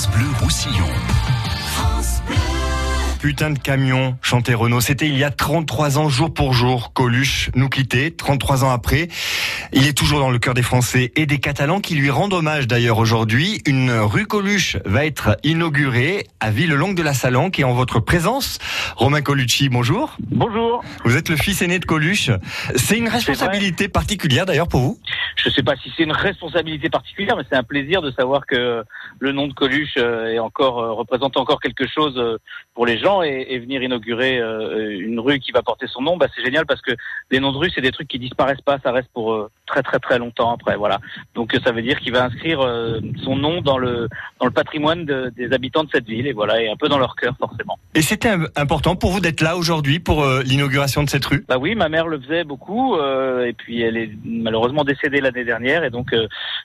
France Bleu Roussillon. Putain de camion, chantait Renault. C'était il y a 33 ans, jour pour jour. Coluche nous quittait, 33 ans après. Il est toujours dans le cœur des Français et des Catalans qui lui rendent hommage d'ailleurs aujourd'hui. Une rue Coluche va être inaugurée à Villelongue de la Salanque et en votre présence, Romain Colucci, bonjour. Bonjour. Vous êtes le fils aîné de Coluche. C'est une responsabilité particulière d'ailleurs pour vous? Je ne sais pas si c'est une responsabilité particulière, mais c'est un plaisir de savoir que le nom de Coluche euh, est encore euh, représente encore quelque chose euh, pour les gens et, venir inaugurer une rue qui va porter son nom, bah, c'est génial parce que les noms de rues c'est des trucs qui disparaissent pas, ça reste pour très très très longtemps après, voilà. Donc ça veut dire qu'il va inscrire son nom dans le dans le patrimoine de, des habitants de cette ville et voilà et un peu dans leur cœur forcément. Et c'était important pour vous d'être là aujourd'hui pour l'inauguration de cette rue? Bah oui, ma mère le faisait beaucoup et puis elle est malheureusement décédée l'année dernière et donc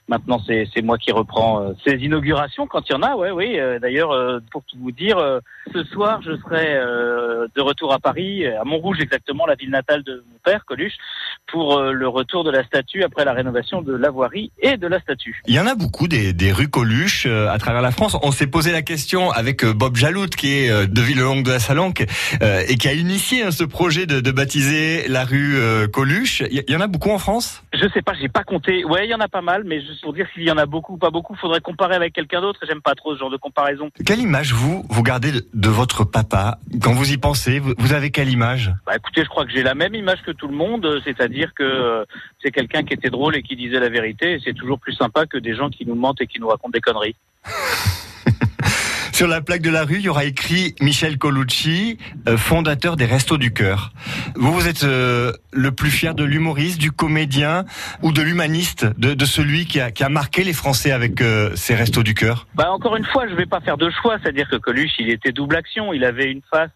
maintenant c'est c'est moi qui reprends ces inaugurations quand il y en a, ouais oui. D'ailleurs pour tout vous dire, ce soir je serai de retour à Paris, à Montrouge exactement, la ville natale de mon père, Coluche, pour le retour de la statue après la rénovation de la voirie et de la statue. Il y en a beaucoup des, des rues Coluche à travers la France. On s'est posé la question avec Bob Jalout, qui est de Villelongue de la Salanque et qui a initié hein, ce projet de, de, baptiser la rue Coluche. Il y en a beaucoup en France? Je sais pas, j'ai pas compté. Ouais, il y en a pas mal, mais juste pour dire s'il y en a beaucoup ou pas beaucoup, faudrait comparer avec quelqu'un d'autre. J'aime pas trop ce genre de comparaison. Quelle image vous vous gardez de, votre papa quand vous y pensez? Vous, avez quelle image? Bah écoutez, je crois que j'ai la même image que tout le monde, c'est-à-dire que euh, c'est quelqu'un qui était drôle et qui disait la vérité. C'est toujours plus sympa que des gens qui nous mentent et qui nous racontent des conneries. Sur la plaque de la rue, il y aura écrit Michel Colucci, euh, fondateur des Restos du Cœur. Vous, vous êtes euh, le plus fier de l'humoriste, du comédien ou de l'humaniste, de, de, celui qui a, qui a, marqué les Français avec euh, ces Restos du Cœur? Bah, Encore une fois, je ne vais pas faire de choix, c'est-à-dire que Coluche, il était double action. Il avait une face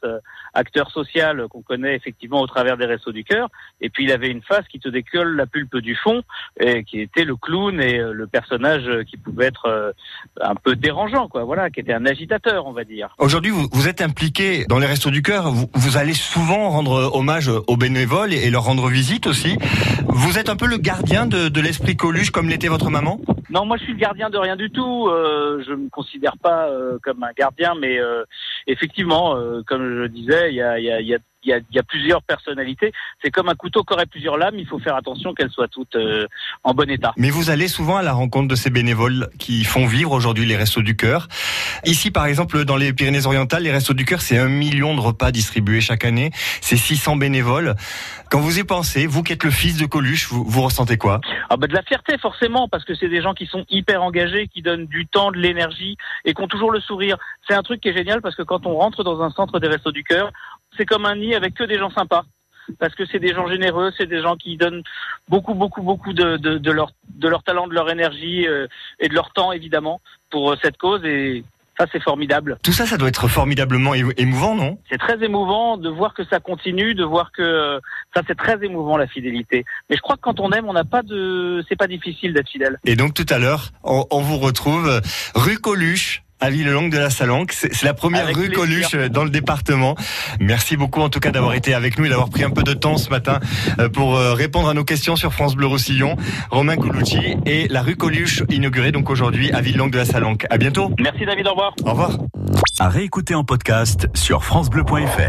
acteur social qu'on connaît effectivement au travers des Restos du Cœur, et puis il avait une face qui te décolle la pulpe du fond, et qui était le clown et le personnage qui pouvait être un peu dérangeant, quoi. Voilà, qui était un agitateur on va dire. Aujourd'hui, vous, vous, êtes impliqué dans les Restos du Cœur. Vous, vous, allez souvent rendre hommage aux bénévoles et, leur rendre visite aussi. Vous êtes un peu le gardien de, de l'esprit Coluche, comme l'était votre maman? Non, moi je suis le gardien de rien du tout. Euh, je me considère pas euh, comme un gardien, mais euh, effectivement, euh, comme je disais, il y a, y, a, y a il y, a, il y a, plusieurs personnalités. C'est comme un couteau qui aurait plusieurs lames. Il faut faire attention qu'elles soient toutes euh, en bon état. Mais vous allez souvent à la rencontre de ces bénévoles qui font vivre aujourd'hui les Restos du Cœur. Ici, par exemple, dans les Pyrénées-Orientales, les Restos du Cœur, c'est un million de repas distribués chaque année. C'est 600 bénévoles. Quand vous y pensez, vous qui êtes le fils de Coluche, vous, vous ressentez quoi? Ah bah De la fierté, forcément, parce que c'est des gens qui sont hyper engagés, qui donnent du temps, de l'énergie et qui ont toujours le sourire. C'est un truc qui est génial parce que quand on rentre dans un centre des Restos du Cœur, c'est comme un nid avec que des gens sympas. Parce que c'est des gens généreux, c'est des gens qui donnent beaucoup, beaucoup, beaucoup de, de, de, leur, de leur talent, de leur énergie euh, et de leur temps, évidemment, pour euh, cette cause. Et ça, c'est formidable. Tout ça, ça doit être formidablement émouvant, non? C'est très émouvant de voir que ça continue, de voir que euh, ça, c'est très émouvant la fidélité. Mais je crois que quand on aime, on n'a pas de, c'est pas difficile d'être fidèle. Et donc tout à l'heure, on, on vous retrouve rue Coluche à Villelongue de la Salanque. C'est la première Avec rue plaisir. Coluche dans le département. Merci beaucoup en tout cas d'avoir été avec nous et d'avoir pris un peu de temps ce matin pour répondre à nos questions sur France Bleu Roussillon. Romain Colucci et la rue Coluche inaugurée donc aujourd'hui à Villelongue de la Salanque. À bientôt. Merci David, au revoir. Au revoir. À réécouter en podcast sur francebleu.fr.